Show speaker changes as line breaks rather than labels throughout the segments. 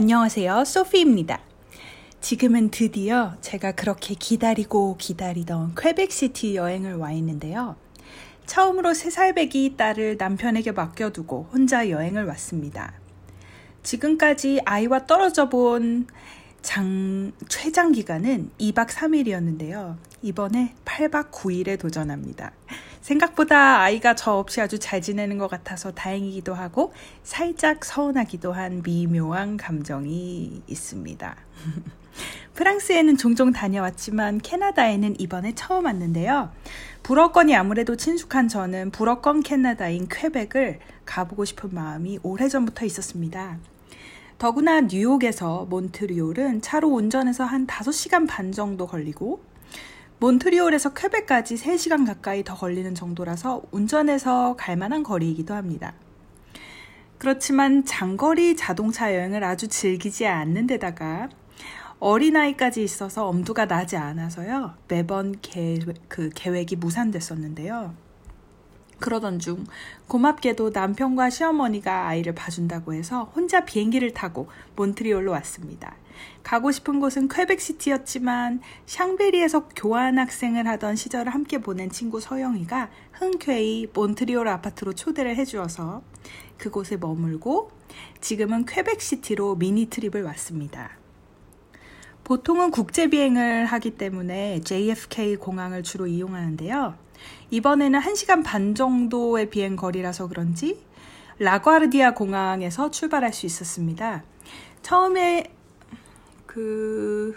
안녕하세요. 소피입니다. 지금은 드디어 제가 그렇게 기다리고 기다리던 퀘벡시티 여행을 와 있는데요. 처음으로 3살배기 딸을 남편에게 맡겨두고 혼자 여행을 왔습니다. 지금까지 아이와 떨어져 본 장, 최장 기간은 2박 3일이었는데요. 이번에 8박 9일에 도전합니다. 생각보다 아이가 저 없이 아주 잘 지내는 것 같아서 다행이기도 하고 살짝 서운하기도 한 미묘한 감정이 있습니다. 프랑스에는 종종 다녀왔지만 캐나다에는 이번에 처음 왔는데요. 불어권이 아무래도 친숙한 저는 불어권 캐나다인 퀘벡을 가보고 싶은 마음이 오래전부터 있었습니다. 더구나 뉴욕에서 몬트리올은 차로 운전해서 한 5시간 반 정도 걸리고 몬트리올에서 퀘벡까지 3시간 가까이 더 걸리는 정도라서 운전해서 갈 만한 거리이기도 합니다. 그렇지만 장거리 자동차 여행을 아주 즐기지 않는 데다가 어린아이까지 있어서 엄두가 나지 않아서요. 매번 계획, 그 계획이 무산됐었는데요. 그러던 중 고맙게도 남편과 시어머니가 아이를 봐준다고 해서 혼자 비행기를 타고 몬트리올로 왔습니다. 가고 싶은 곳은 퀘벡시티였지만 샹베리에서 교환학생을 하던 시절을 함께 보낸 친구 서영이가 흔쾌히 몬트리올 아파트로 초대를 해주어서 그곳에 머물고 지금은 퀘벡시티로 미니 트립을 왔습니다. 보통은 국제 비행을 하기 때문에 JFK 공항을 주로 이용하는데요. 이번에는 1시간 반 정도의 비행 거리라서 그런지 라과르디아 공항에서 출발할 수 있었습니다. 처음에 그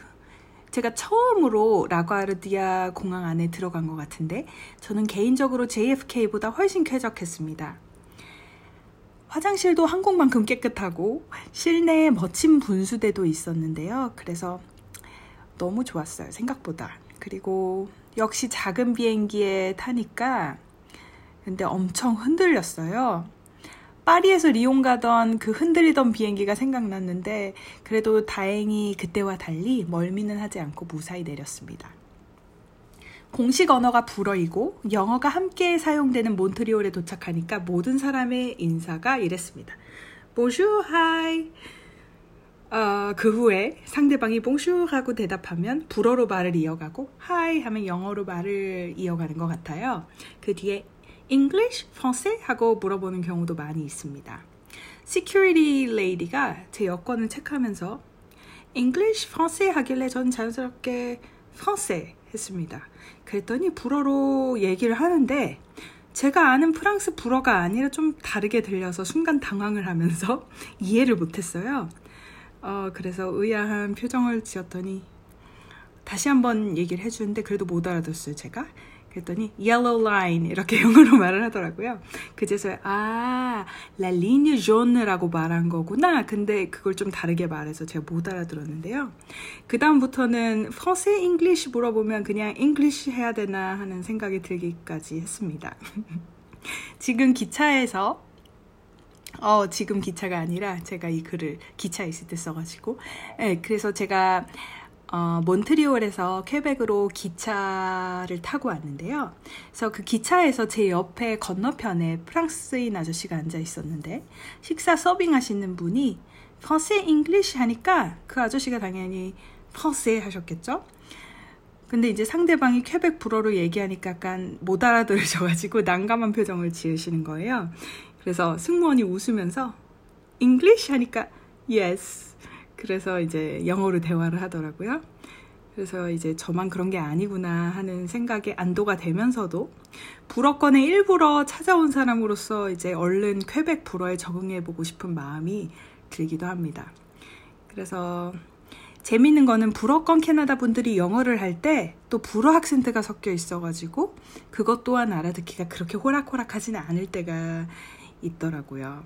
제가 처음으로 라과르디아 공항 안에 들어간 것 같은데 저는 개인적으로 JFK보다 훨씬 쾌적했습니다. 화장실도 한국만큼 깨끗하고 실내에 멋진 분수대도 있었는데요. 그래서 너무 좋았어요. 생각보다. 그리고 역시 작은 비행기에 타니까 근데 엄청 흔들렸어요. 파리에서 리옹 가던 그 흔들리던 비행기가 생각났는데 그래도 다행히 그때와 달리 멀미는 하지 않고 무사히 내렸습니다. 공식 언어가 불어이고 영어가 함께 사용되는 몬트리올에 도착하니까 모든 사람의 인사가 이랬습니다. Bonjour, hi. 어, 그 후에 상대방이 봉슈 하고 대답하면 불어로 말을 이어가고 하이 하면 영어로 말을 이어가는 것 같아요. 그 뒤에 English, Francais 하고 물어보는 경우도 많이 있습니다. Security Lady가 제 여권을 체크하면서 English, Francais 하길래 전 자연스럽게 Francais 했습니다. 그랬더니 불어로 얘기를 하는데 제가 아는 프랑스 불어가 아니라 좀 다르게 들려서 순간 당황을 하면서 이해를 못했어요. 어, 그래서 의아한 표정을 지었더니 다시 한번 얘기를 해주는데 그래도 못 알아들었어요, 제가. 그랬더니 yellow line 이렇게 영어로 말을 하더라고요. 그제서야 아, la ligne jaune라고 말한 거구나. 근데 그걸 좀 다르게 말해서 제가 못 알아들었는데요. 그 다음부터는 français, English 물어보면 그냥 English 해야 되나 하는 생각이 들기까지 했습니다. 지금 기차에서 어, 지금 기차가 아니라 제가 이 글을 기차에 있을 때 써가지고. 네, 그래서 제가 어, 몬트리올에서 퀘벡으로 기차를 타고 왔는데요. 그래서 그 기차에서 제 옆에 건너편에 프랑스인 아저씨가 앉아 있었는데 식사 서빙 하시는 분이 français, English 하니까 그 아저씨가 당연히 français 하셨겠죠? 근데 이제 상대방이 퀘벡 불어로 얘기하니까 약간 못 알아들으셔가지고 난감한 표정을 지으시는 거예요. 그래서 승무원이 웃으면서 English 하니까 yes. 그래서 이제 영어로 대화를 하더라고요. 그래서 이제 저만 그런 게 아니구나 하는 생각에 안도가 되면서도 불어권에 일부러 찾아온 사람으로서 이제 얼른 퀘벡 불어에 적응해 보고 싶은 마음이 들기도 합니다. 그래서 재밌는 거는 불어권 캐나다 분들이 영어를 할 때 또 불어 학센트가 섞여 있어가지고 그것 또한 알아듣기가 그렇게 호락호락하지는 않을 때가 있더라고요.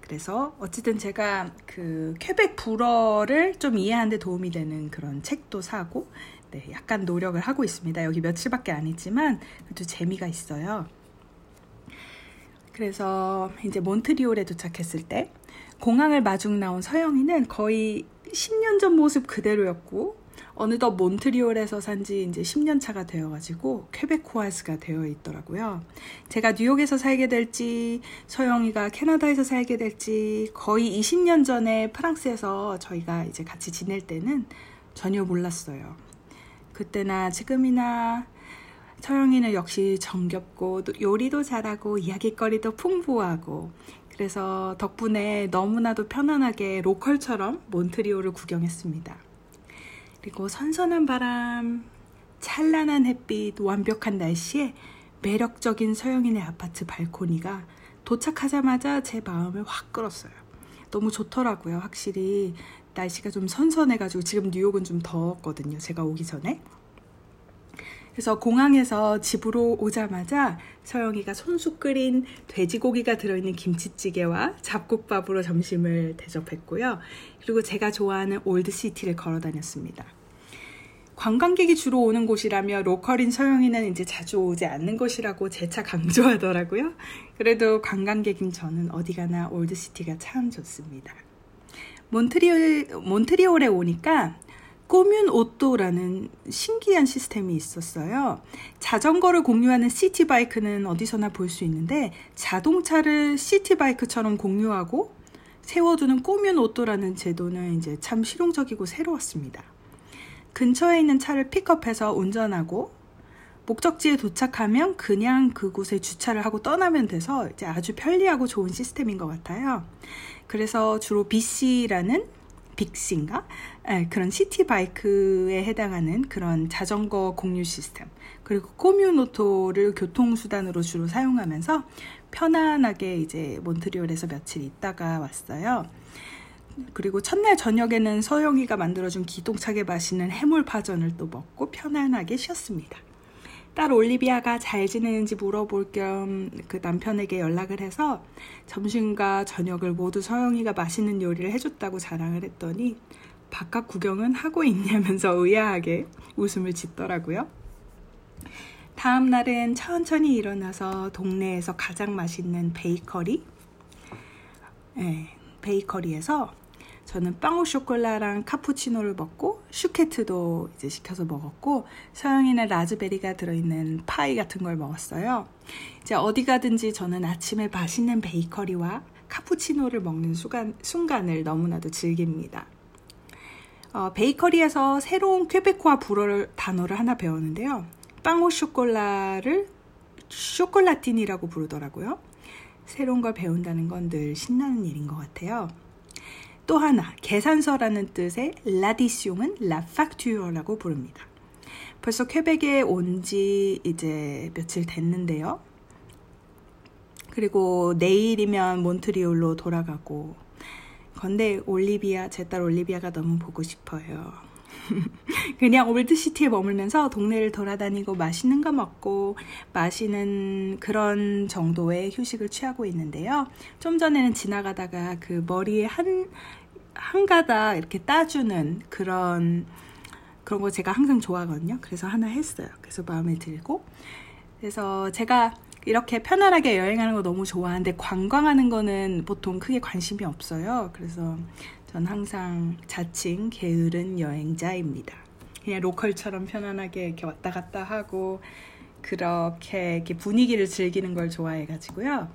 그래서 어쨌든 제가 그 퀘벡 불어를 좀 이해하는 데 도움이 되는 그런 책도 사고 네, 약간 노력을 하고 있습니다. 여기 며칠밖에 안 있지만 그래도 재미가 있어요. 그래서 이제 몬트리올에 도착했을 때 공항을 마중 나온 서영이는 거의 10년 전 모습 그대로였고 어느덧 몬트리올에서 산 지 이제 10년 차가 되어가지고 퀘베코아스가 되어 있더라고요. 제가 뉴욕에서 살게 될지 서영이가 캐나다에서 살게 될지 거의 20년 전에 프랑스에서 저희가 이제 같이 지낼 때는 전혀 몰랐어요. 그때나 지금이나 서영이는 역시 정겹고 요리도 잘하고 이야기거리도 풍부하고 그래서 덕분에 너무나도 편안하게 로컬처럼 몬트리올을 구경했습니다. 그리고 선선한 바람, 찬란한 햇빛, 완벽한 날씨에 매력적인 서영인의 아파트 발코니가 도착하자마자 제 마음을 확 끌었어요. 너무 좋더라고요. 확실히 날씨가 좀 선선해가지고 지금 뉴욕은 좀 더웠거든요. 제가 오기 전에. 그래서 공항에서 집으로 오자마자 서영이가 손수 끓인 돼지고기가 들어있는 김치찌개와 잡곡밥으로 점심을 대접했고요. 그리고 제가 좋아하는 Old City를 걸어 다녔습니다. 관광객이 주로 오는 곳이라며 local인 서영이는 이제 자주 오지 않는 곳이라고 재차 강조하더라고요. 그래도 관광객인 저는 어디 가나 올드시티가 참 좋습니다. 몬트리올, 몬트리올에 오니까 꼬뮌 오또라는 신기한 시스템이 있었어요. 자전거를 공유하는 시티바이크는 어디서나 볼 수 있는데 자동차를 시티바이크처럼 공유하고 세워두는 꼬뮌 오또라는 제도는 이제 참 실용적이고 새로웠습니다. 근처에 있는 차를 픽업해서 운전하고 목적지에 도착하면 그냥 그곳에 주차를 하고 떠나면 돼서 이제 아주 편리하고 좋은 시스템인 것 같아요. 그래서 주로 BC라는 빅시인가? 네, 그런 시티 바이크에 해당하는 그런 자전거 공유 시스템 그리고 꼬뮤노토를 교통수단으로 주로 사용하면서 편안하게 이제 몬트리올에서 며칠 있다가 왔어요. 그리고 첫날 저녁에는 서영이가 만들어준 기똥차게 마시는 해물파전을 또 먹고 편안하게 쉬었습니다. 딸 올리비아가 잘 지내는지 물어볼 겸 그 남편에게 연락을 해서 점심과 저녁을 모두 서영이가 맛있는 요리를 해줬다고 자랑을 했더니 바깥 구경은 하고 있냐면서 의아하게 웃음을 짓더라고요. 다음 날은 천천히 일어나서 동네에서 가장 맛있는 베이커리, 네, 베이커리에서 저는 빵오 쇼콜라랑 카푸치노를 먹고 슈케트도 이제 시켜서 먹었고 서영이는 라즈베리가 들어있는 파이 같은 걸 먹었어요. 이제 어디 가든지 저는 아침에 맛있는 베이커리와 카푸치노를 먹는 순간, 순간을 너무나도 즐깁니다. 어, 베이커리에서 새로운 Québécois 불어를 단어를 하나 배웠는데요. 빵오 쇼콜라를 chocolatine이라고 부르더라고요. 새로운 걸 배운다는 건 늘 신나는 일인 것 같아요. 또 하나, 계산서라는 뜻의 l'addition은 la facture라고 부릅니다. 벌써 퀘벡에 온 지 이제 며칠 됐는데요. 그리고 내일이면 몬트리올로 돌아가고 건데 올리비아, 제 딸 올리비아가 너무 보고 싶어요. 그냥 올드시티에 머물면서 동네를 돌아다니고 맛있는 거 먹고 마시는 그런 정도의 휴식을 취하고 있는데요. 좀 전에는 지나가다가 그 머리에 한, 한 가닥 이렇게 따주는 그런, 그런 거 제가 항상 좋아하거든요. 그래서 하나 했어요. 그래서 마음에 들고. 그래서 제가 이렇게 편안하게 여행하는 거 너무 좋아하는데 관광하는 거는 보통 크게 관심이 없어요. 그래서 전 항상 자칭 게으른 여행자입니다. 그냥 로컬처럼 편안하게 이렇게 왔다 갔다 하고 그렇게 이렇게 분위기를 즐기는 걸 좋아해가지고요.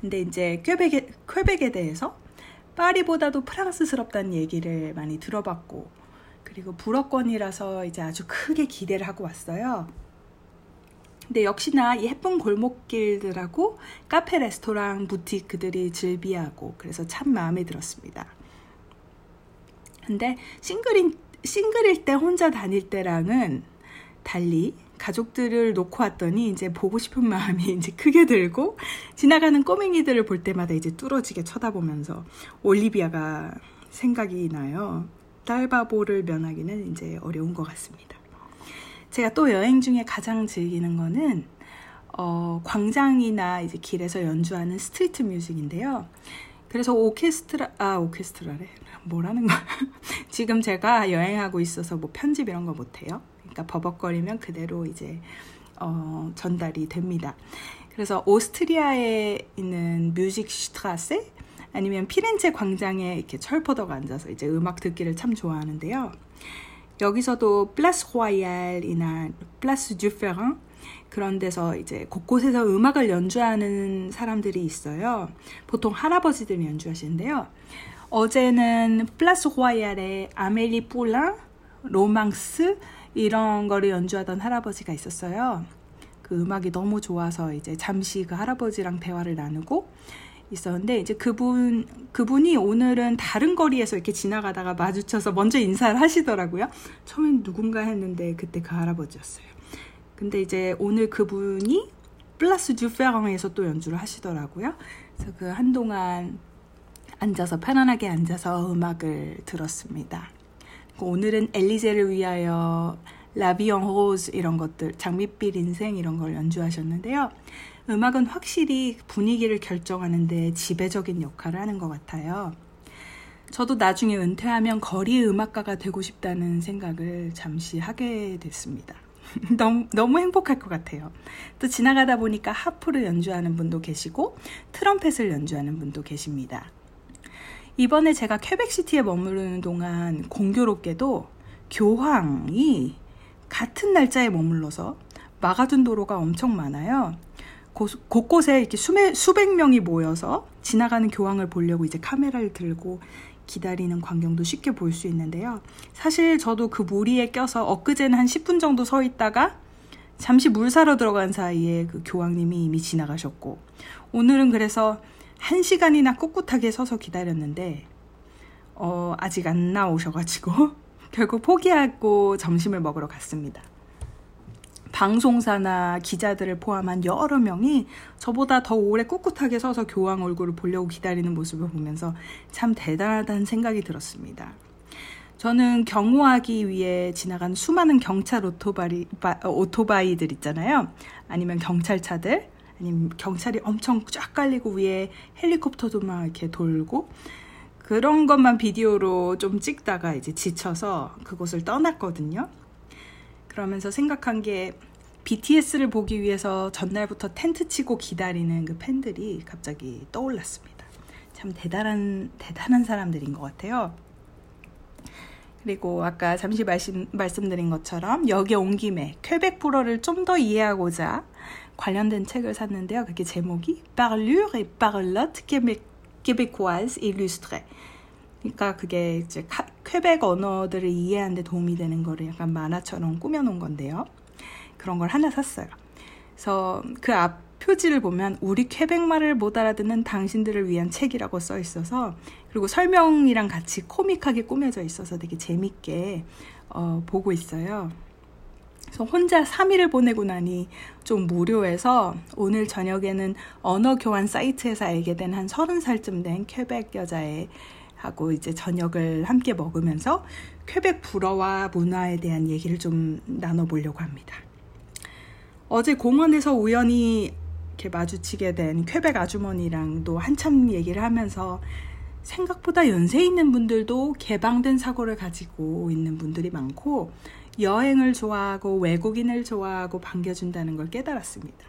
근데 이제 퀘벡에, 퀘벡에 대해서 파리보다도 프랑스스럽다는 얘기를 많이 들어봤고 그리고 불어권이라서 이제 아주 크게 기대를 하고 왔어요. 근데 역시나 이 예쁜 골목길들하고 카페, 레스토랑, 부티크들이 즐비하고 그래서 참 마음에 들었습니다. 근데 싱글인, 싱글일 때 혼자 다닐 때랑은 달리 가족들을 놓고 왔더니 이제 보고 싶은 마음이 이제 크게 들고 지나가는 꼬맹이들을 볼 때마다 이제 뚫어지게 쳐다보면서 올리비아가 생각이 나요. 딸바보를 면하기는 이제 어려운 것 같습니다. 제가 또 여행 중에 가장 즐기는 거는 어, 광장이나 이제 길에서 연주하는 street music인데요. 그래서 오케스트라, 아, 오케스트라래. 뭐라는 거야. 지금 제가 여행하고 있어서 뭐 편집 이런 거 못해요. 그러니까 버벅거리면 그대로 이제, 어, 전달이 됩니다. 그래서 오스트리아에 있는 music Straße, 아니면 피렌체 광장에 이렇게 철퍼덕 앉아서 이제 음악 듣기를 참 좋아하는데요. 여기서도 Place Royale이나 Place Dufferin 그런 데서 이제 곳곳에서 음악을 연주하는 사람들이 있어요. 보통 할아버지들이 연주하시는데요. 어제는 Place Royale의 Amélie Poulain, 로망스 이런 거를 연주하던 할아버지가 있었어요. 그 음악이 너무 좋아서 이제 잠시 그 할아버지랑 대화를 나누고 있었는데 이제 그분 그분이 오늘은 다른 거리에서 이렇게 지나가다가 마주쳐서 먼저 인사를 하시더라고요. 처음엔 누군가 했는데 그때 그 할아버지였어요. 근데 이제 오늘 그분이 Place Dufferin에서 또 연주를 하시더라고요. 그래서 그 한동안 앉아서 편안하게 앉아서 음악을 들었습니다. 오늘은 엘리제를 위하여 라비앙 호즈 이런 것들 장밋빛 인생 이런 걸 연주하셨는데요. 음악은 확실히 분위기를 결정하는데 지배적인 역할을 하는 것 같아요. 저도 나중에 은퇴하면 거리 음악가가 되고 싶다는 생각을 잠시 하게 됐습니다. 너무, 너무 행복할 것 같아요. 또 지나가다 보니까 하프를 연주하는 분도 계시고 트럼펫을 연주하는 분도 계십니다. 이번에 제가 퀘벡시티에 머무르는 동안 공교롭게도 교황이 같은 날짜에 머물러서 막아둔 도로가 엄청 많아요. 곳곳에 이렇게 수백, 수백 명이 모여서 지나가는 교황을 보려고 이제 카메라를 들고 기다리는 광경도 쉽게 볼 수 있는데요. 사실 저도 그 무리에 껴서 엊그제는 한 10분 정도 서 있다가 잠시 물 사러 들어간 사이에 그 교황님이 이미 지나가셨고 오늘은 그래서 한 시간이나 꿋꿋하게 서서 기다렸는데 어, 아직 안 나오셔가지고 결국 포기하고 점심을 먹으러 갔습니다. 방송사나 기자들을 포함한 여러 명이 저보다 더 오래 꿋꿋하게 서서 교황 얼굴을 보려고 기다리는 모습을 보면서 참 대단하다는 생각이 들었습니다. 저는 경호하기 위해 지나간 수많은 경찰 오토바이, 오토바이들 있잖아요. 아니면 경찰차들, 아니면 경찰이 엄청 쫙 깔리고 위에 헬리콥터도 막 이렇게 돌고 그런 것만 비디오로 좀 찍다가 이제 지쳐서 그곳을 떠났거든요. 그러면서 생각한 게 BTS를 보기 위해서 전날부터 텐트 치고 기다리는 그 팬들이 갑자기 떠올랐습니다. 참 대단한, 대단한 사람들인 것 같아요. 그리고 아까 잠시 말씀, 말씀드린 것처럼 여기 온 김에 퀘벡 불어를 좀 더 이해하고자 관련된 책을 샀는데요. 그게 제목이 Parlure et Parlotte Québécoise Illustrée. 그러니까 그게 이제 퀘벡 언어들을 이해하는 데 도움이 되는 거를 약간 만화처럼 꾸며놓은 건데요. 그런 걸 하나 샀어요. 그래서 그 앞 표지를 보면 우리 퀘벡말을 못 알아듣는 당신들을 위한 책이라고 써 있어서 그리고 설명이랑 같이 코믹하게 꾸며져 있어서 되게 재밌게 어, 보고 있어요. 그래서 혼자 3일을 보내고 나니 좀 무료해서 오늘 저녁에는 언어 교환 사이트에서 알게 된 한 30살쯤 된 퀘벡 여자의 하고 이제 저녁을 함께 먹으면서 퀘벡 불어와 문화에 대한 얘기를 좀 나눠보려고 합니다. 어제 공원에서 우연히 이렇게 마주치게 된 퀘벡 아주머니랑도 한참 얘기를 하면서 생각보다 연세 있는 분들도 개방된 사고를 가지고 있는 분들이 많고 여행을 좋아하고 외국인을 좋아하고 반겨준다는 걸 깨달았습니다.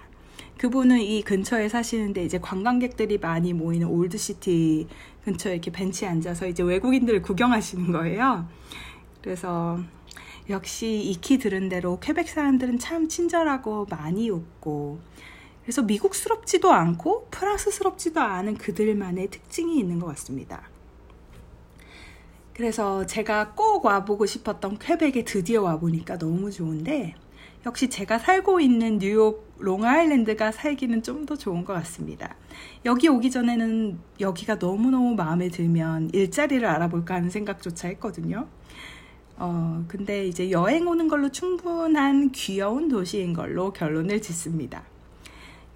그분은 이 근처에 사시는데 이제 관광객들이 많이 모이는 old city 근처에 이렇게 벤치에 앉아서 이제 외국인들을 구경하시는 거예요. 그래서 역시 익히 들은 대로 퀘벡 사람들은 참 친절하고 많이 웃고 그래서 미국스럽지도 않고 프랑스스럽지도 않은 그들만의 특징이 있는 것 같습니다. 그래서 제가 꼭 와보고 싶었던 퀘벡에 드디어 와보니까 너무 좋은데 역시 제가 살고 있는 뉴욕 롱아일랜드가 살기는 좀 더 좋은 것 같습니다. 여기 오기 전에는 여기가 너무너무 마음에 들면 일자리를 알아볼까 하는 생각조차 했거든요. 어, 근데 이제 여행 오는 걸로 충분한 귀여운 도시인 걸로 결론을 짓습니다.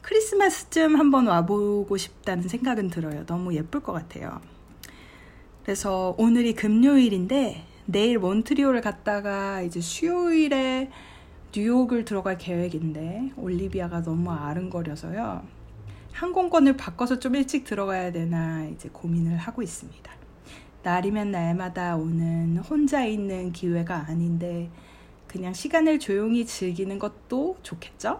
크리스마스쯤 한번 와보고 싶다는 생각은 들어요. 너무 예쁠 것 같아요. 그래서 오늘이 금요일인데 내일 몬트리올을 갔다가 이제 수요일에 뉴욕을 들어갈 계획인데 올리비아가 너무 아른거려서요. 항공권을 바꿔서 좀 일찍 들어가야 되나 이제 고민을 하고 있습니다. 날이면 날마다 오는 혼자 있는 기회가 아닌데 그냥 시간을 조용히 즐기는 것도 좋겠죠?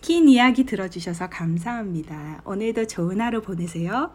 긴 이야기 들어주셔서 감사합니다. 오늘도 좋은 하루 보내세요.